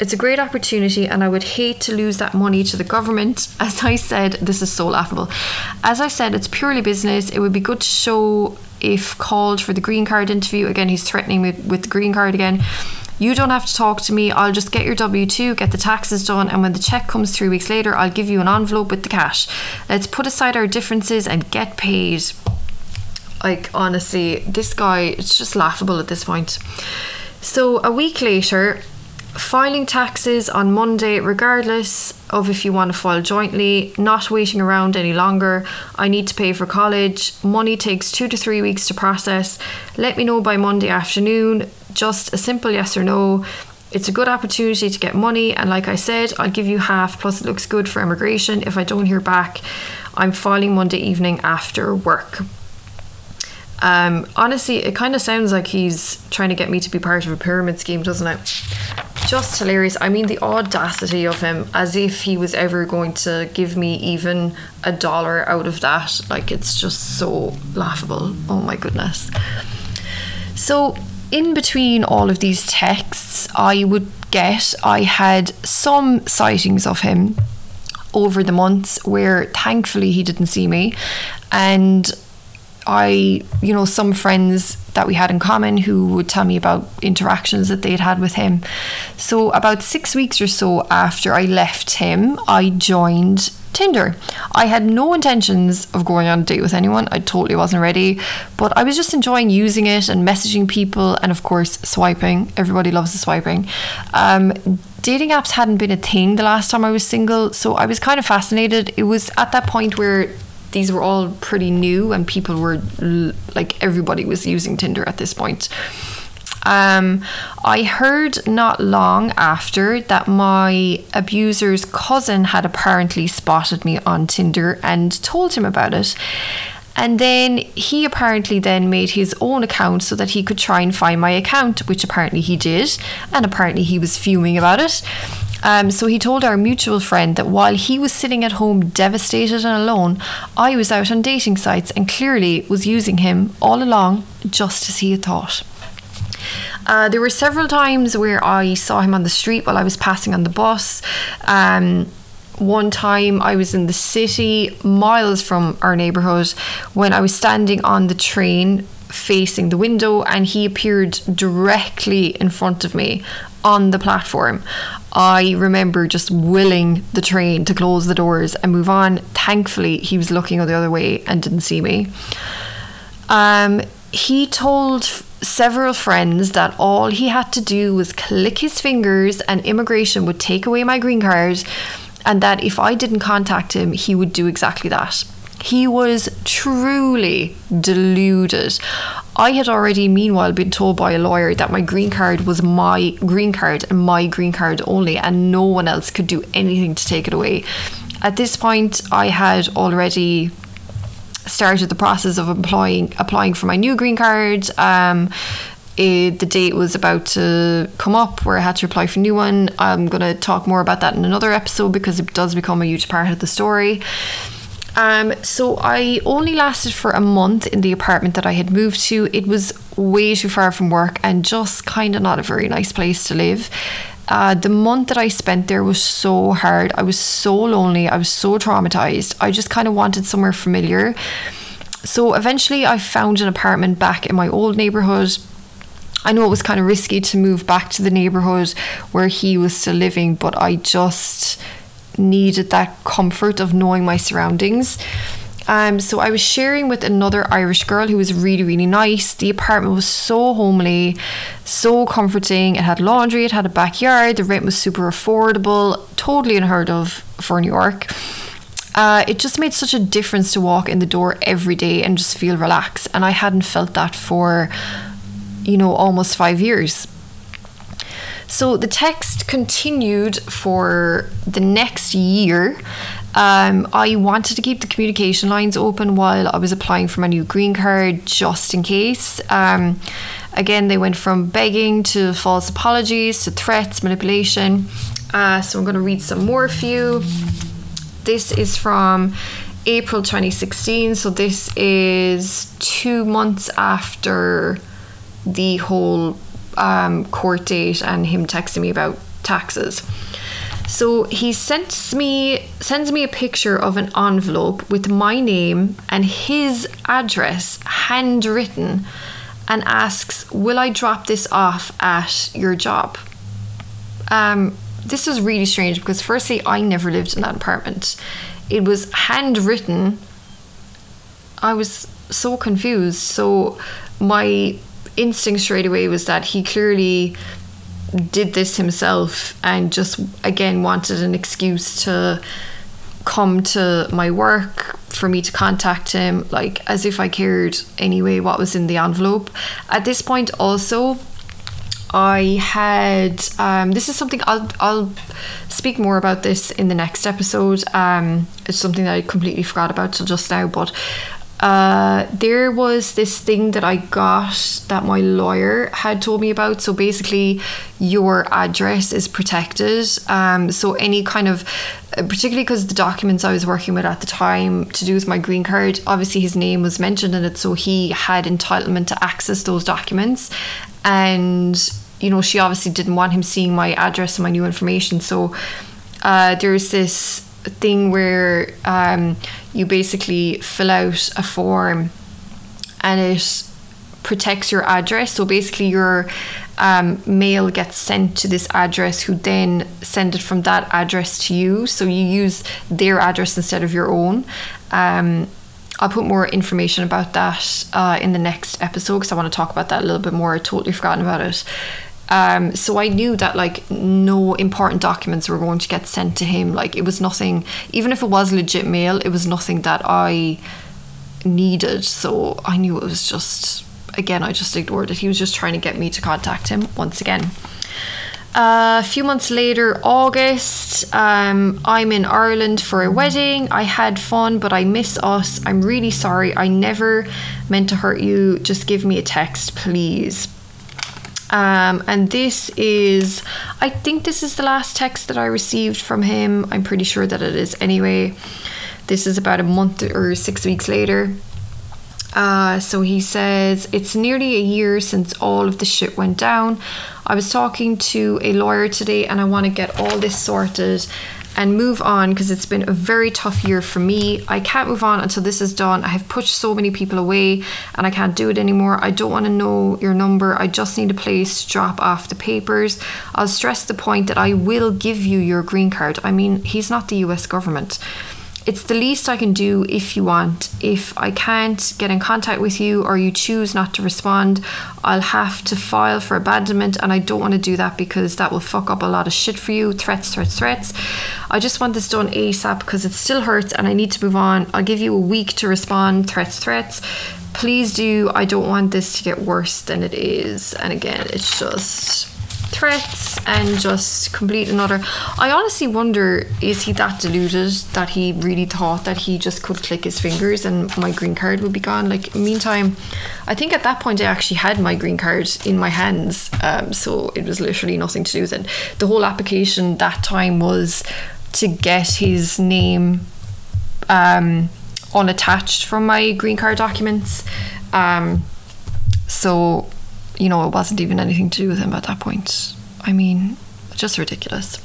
It's a great opportunity, and I would hate to lose that money to the government. As I said, this is so laughable. As I said, it's purely business. It would be good to show if called for the green card interview. Again, he's threatening me with the green card again. You don't have to talk to me. I'll just get your W 2, get the taxes done, and when the check comes three weeks later, I'll give you an envelope with the cash. Let's put aside our differences and get paid. Like, honestly, this guy, it's just laughable at this point. So, a week later, filing taxes on Monday, regardless of if you want to file jointly, not waiting around any longer. I need to pay for college. Money takes two to three weeks to process. Let me know by Monday afternoon. Just a simple yes or no. It's a good opportunity to get money, and like I said, I'll give you half, plus, it looks good for immigration. If I don't hear back, I'm filing Monday evening after work. Um, honestly, it kind of sounds like he's trying to get me to be part of a pyramid scheme, doesn't it? Just hilarious. I mean, the audacity of him, as if he was ever going to give me even a dollar out of that. Like, it's just so laughable. Oh my goodness. So, in between all of these texts, I would get, I had some sightings of him over the months where thankfully he didn't see me. And I, you know, some friends that we had in common who would tell me about interactions that they'd had with him. So, about six weeks or so after I left him, I joined Tinder. I had no intentions of going on a date with anyone. I totally wasn't ready, but I was just enjoying using it and messaging people, and of course, swiping. Everybody loves the swiping. Um, dating apps hadn't been a thing the last time I was single, so I was kind of fascinated. It was at that point where these were all pretty new and people were like everybody was using Tinder at this point. Um, I heard not long after that my abuser's cousin had apparently spotted me on Tinder and told him about it. And then he apparently then made his own account so that he could try and find my account, which apparently he did. And apparently he was fuming about it. Um, so he told our mutual friend that while he was sitting at home devastated and alone, I was out on dating sites and clearly was using him all along, just as he had thought. Uh, there were several times where I saw him on the street while I was passing on the bus. Um, one time I was in the city, miles from our neighborhood, when I was standing on the train facing the window and he appeared directly in front of me on the platform. I remember just willing the train to close the doors and move on. Thankfully, he was looking the other way and didn't see me. Um, he told several friends that all he had to do was click his fingers and immigration would take away my green card, and that if I didn't contact him, he would do exactly that. He was truly deluded. I had already, meanwhile, been told by a lawyer that my green card was my green card and my green card only, and no one else could do anything to take it away. At this point, I had already started the process of applying applying for my new green card. Um, it, the date was about to come up where I had to apply for a new one. I'm going to talk more about that in another episode because it does become a huge part of the story. Um, so I only lasted for a month in the apartment that I had moved to. It was way too far from work and just kind of not a very nice place to live. Uh, the month that I spent there was so hard. I was so lonely. I was so traumatized. I just kind of wanted somewhere familiar. So eventually, I found an apartment back in my old neighborhood. I know it was kind of risky to move back to the neighborhood where he was still living, but I just needed that comfort of knowing my surroundings. Um, so I was sharing with another Irish girl who was really, really nice. The apartment was so homely, so comforting. It had laundry, it had a backyard, the rent was super affordable, totally unheard of for New York. Uh, it just made such a difference to walk in the door every day and just feel relaxed. And I hadn't felt that for, you know, almost five years. So the text continued for the next year. Um, I wanted to keep the communication lines open while I was applying for my new green card, just in case. Um, again, they went from begging to false apologies to threats, manipulation. Uh, so I'm going to read some more for you. This is from April 2016. So this is two months after the whole um, court date and him texting me about taxes. So he sends me sends me a picture of an envelope with my name and his address handwritten and asks, "Will I drop this off at your job?" Um, this was really strange because firstly, I never lived in that apartment. It was handwritten. I was so confused. So my instinct straight away was that he clearly did this himself and just again wanted an excuse to come to my work for me to contact him like as if I cared anyway what was in the envelope. At this point also I had um, this is something I'll I'll speak more about this in the next episode. Um, it's something that I completely forgot about till just now but uh, there was this thing that I got that my lawyer had told me about. So basically, your address is protected. Um, so any kind of, uh, particularly because the documents I was working with at the time to do with my green card, obviously his name was mentioned in it, so he had entitlement to access those documents, and you know she obviously didn't want him seeing my address and my new information. So uh, there's this thing where um, you basically fill out a form and it protects your address. So basically, your um, mail gets sent to this address, who then send it from that address to you. So you use their address instead of your own. Um, I'll put more information about that uh, in the next episode because I want to talk about that a little bit more. I totally forgotten about it. Um, so I knew that like no important documents were going to get sent to him. Like it was nothing, even if it was legit mail, it was nothing that I needed. So I knew it was just, again, I just ignored it. He was just trying to get me to contact him once again. Uh, a few months later, August, um, I'm in Ireland for a wedding. I had fun, but I miss us. I'm really sorry. I never meant to hurt you. Just give me a text, please. Um, and this is, I think this is the last text that I received from him. I'm pretty sure that it is anyway. This is about a month or six weeks later. Uh, so he says, It's nearly a year since all of the shit went down. I was talking to a lawyer today and I want to get all this sorted and move on because it's been a very tough year for me. I can't move on until this is done. I have pushed so many people away and I can't do it anymore. I don't want to know your number. I just need a place to drop off the papers. I'll stress the point that I will give you your green card. I mean, he's not the US government it's the least I can do if you want. If I can't get in contact with you or you choose not to respond, I'll have to file for abandonment, and I don't want to do that because that will fuck up a lot of shit for you. Threats, threats, threats. I just want this done ASAP because it still hurts and I need to move on. I'll give you a week to respond. Threats, threats. Please do. I don't want this to get worse than it is. And again, it's just threats and just complete another. I honestly wonder is he that deluded that he really thought that he just could click his fingers and my green card would be gone? Like, meantime, I think at that point I actually had my green card in my hands, um, so it was literally nothing to do with it. The whole application that time was to get his name um, unattached from my green card documents. Um, so you know, it wasn't even anything to do with him at that point. I mean, just ridiculous.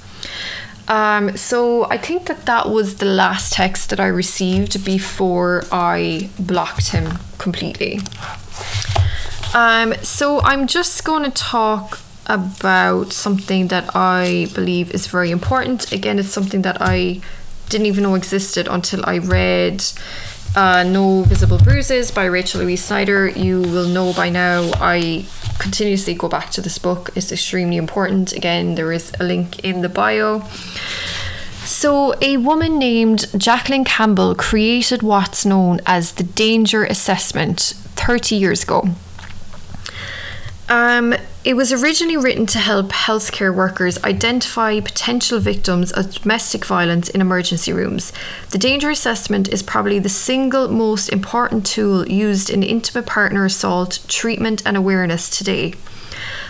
Um, so I think that that was the last text that I received before I blocked him completely. Um, so I'm just going to talk about something that I believe is very important. Again, it's something that I didn't even know existed until I read uh, No Visible Bruises by Rachel Louise Snyder. You will know by now I continuously go back to this book. It's extremely important. Again, there is a link in the bio. So, a woman named Jacqueline Campbell created what's known as the danger assessment 30 years ago. Um, it was originally written to help healthcare workers identify potential victims of domestic violence in emergency rooms. The danger assessment is probably the single most important tool used in intimate partner assault treatment and awareness today.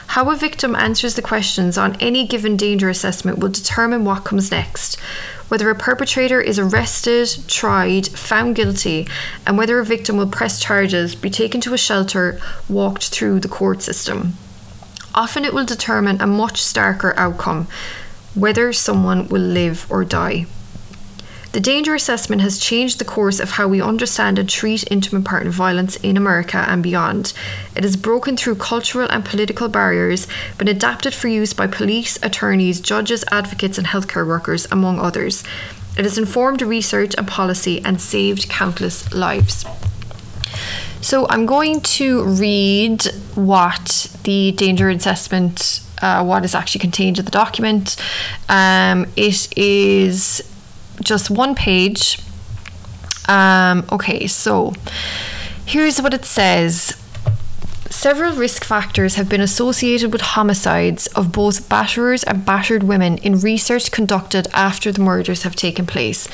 How a victim answers the questions on any given danger assessment will determine what comes next, whether a perpetrator is arrested, tried, found guilty, and whether a victim will press charges, be taken to a shelter, walked through the court system. Often it will determine a much starker outcome whether someone will live or die. The danger assessment has changed the course of how we understand and treat intimate partner violence in America and beyond. It has broken through cultural and political barriers, been adapted for use by police, attorneys, judges, advocates, and healthcare workers, among others. It has informed research and policy and saved countless lives. So I'm going to read what the danger assessment, uh, what is actually contained in the document. Um, it is just one page. Um, okay, so here's what it says. Several risk factors have been associated with homicides of both batterers and battered women in research conducted after the murders have taken place.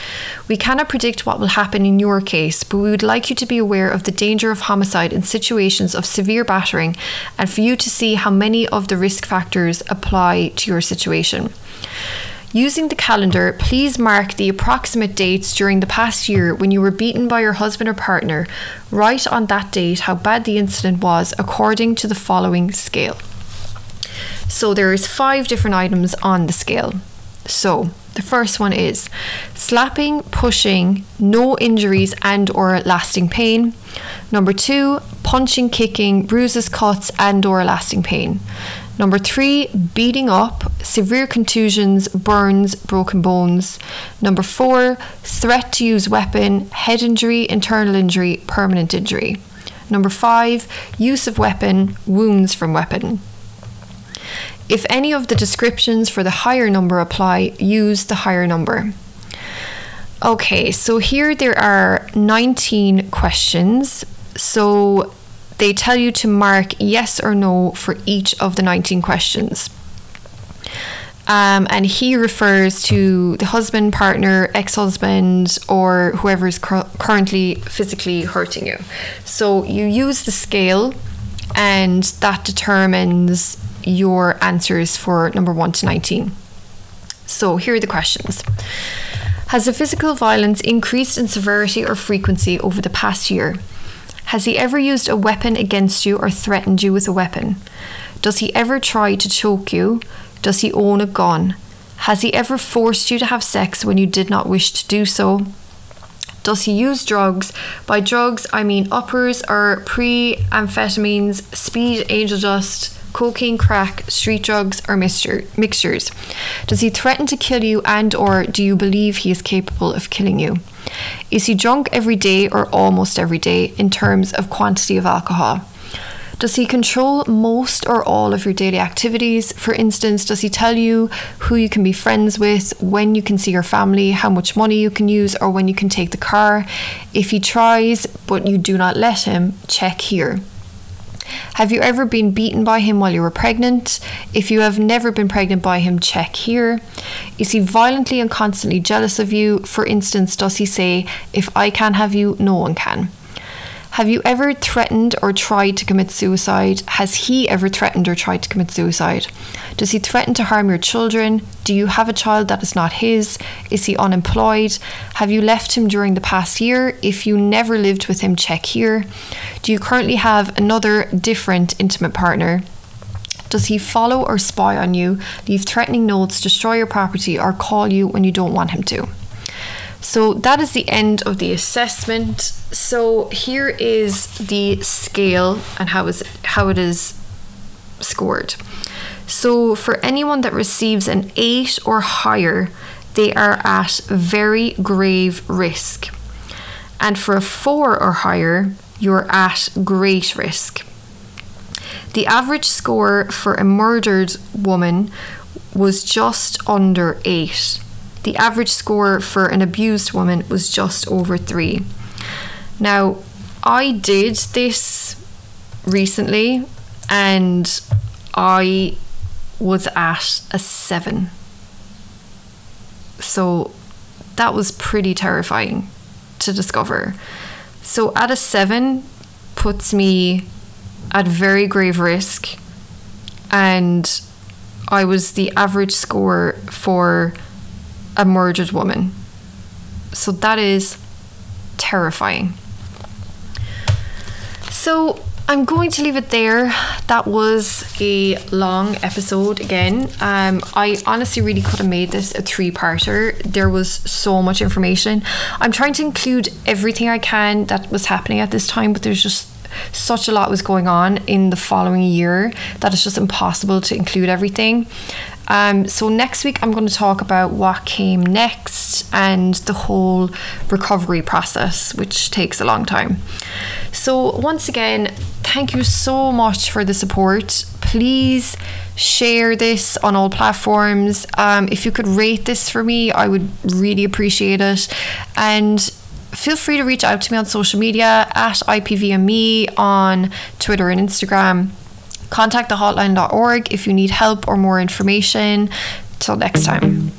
We cannot predict what will happen in your case, but we would like you to be aware of the danger of homicide in situations of severe battering and for you to see how many of the risk factors apply to your situation. Using the calendar, please mark the approximate dates during the past year when you were beaten by your husband or partner. Write on that date how bad the incident was according to the following scale. So there's five different items on the scale. So the first one is slapping, pushing, no injuries and or lasting pain. Number 2, punching, kicking, bruises, cuts, and or lasting pain. Number three, beating up, severe contusions, burns, broken bones. Number four, threat to use weapon, head injury, internal injury, permanent injury. Number five, use of weapon, wounds from weapon. If any of the descriptions for the higher number apply, use the higher number. Okay, so here there are 19 questions. So they tell you to mark yes or no for each of the 19 questions. Um, and he refers to the husband, partner, ex husband, or whoever is cu- currently physically hurting you. So you use the scale, and that determines your answers for number 1 to 19. So here are the questions. Has the physical violence increased in severity or frequency over the past year? Has he ever used a weapon against you or threatened you with a weapon? Does he ever try to choke you? Does he own a gun? Has he ever forced you to have sex when you did not wish to do so? Does he use drugs? By drugs, I mean uppers or pre amphetamines, speed, angel dust, cocaine, crack, street drugs, or mixture, mixtures? Does he threaten to kill you and or do you believe he is capable of killing you? Is he drunk every day or almost every day in terms of quantity of alcohol? Does he control most or all of your daily activities? For instance, does he tell you who you can be friends with, when you can see your family, how much money you can use, or when you can take the car? If he tries but you do not let him, check here. Have you ever been beaten by him while you were pregnant? If you have never been pregnant by him, check here. Is he violently and constantly jealous of you? For instance, does he say, If I can't have you, no one can? Have you ever threatened or tried to commit suicide? Has he ever threatened or tried to commit suicide? Does he threaten to harm your children? Do you have a child that is not his? Is he unemployed? Have you left him during the past year? If you never lived with him, check here. Do you currently have another different intimate partner? Does he follow or spy on you, leave threatening notes, destroy your property, or call you when you don't want him to? So that is the end of the assessment. So here is the scale and how is how it is scored. So for anyone that receives an 8 or higher, they are at very grave risk. And for a 4 or higher, you're at great risk. The average score for a murdered woman was just under 8 the average score for an abused woman was just over three. Now, I did this recently and I was at a seven. So that was pretty terrifying to discover. So at a seven puts me at very grave risk, and I was the average score for a murdered woman. So that is terrifying. So I'm going to leave it there. That was a long episode again. Um, I honestly really could have made this a three parter. There was so much information. I'm trying to include everything I can that was happening at this time, but there's just such a lot was going on in the following year that it's just impossible to include everything. Um, so next week I'm going to talk about what came next and the whole recovery process, which takes a long time. So once again, thank you so much for the support. Please share this on all platforms. Um, if you could rate this for me, I would really appreciate it. And feel free to reach out to me on social media at IPVME on Twitter and Instagram. Contact thehotline.org if you need help or more information. Till next time.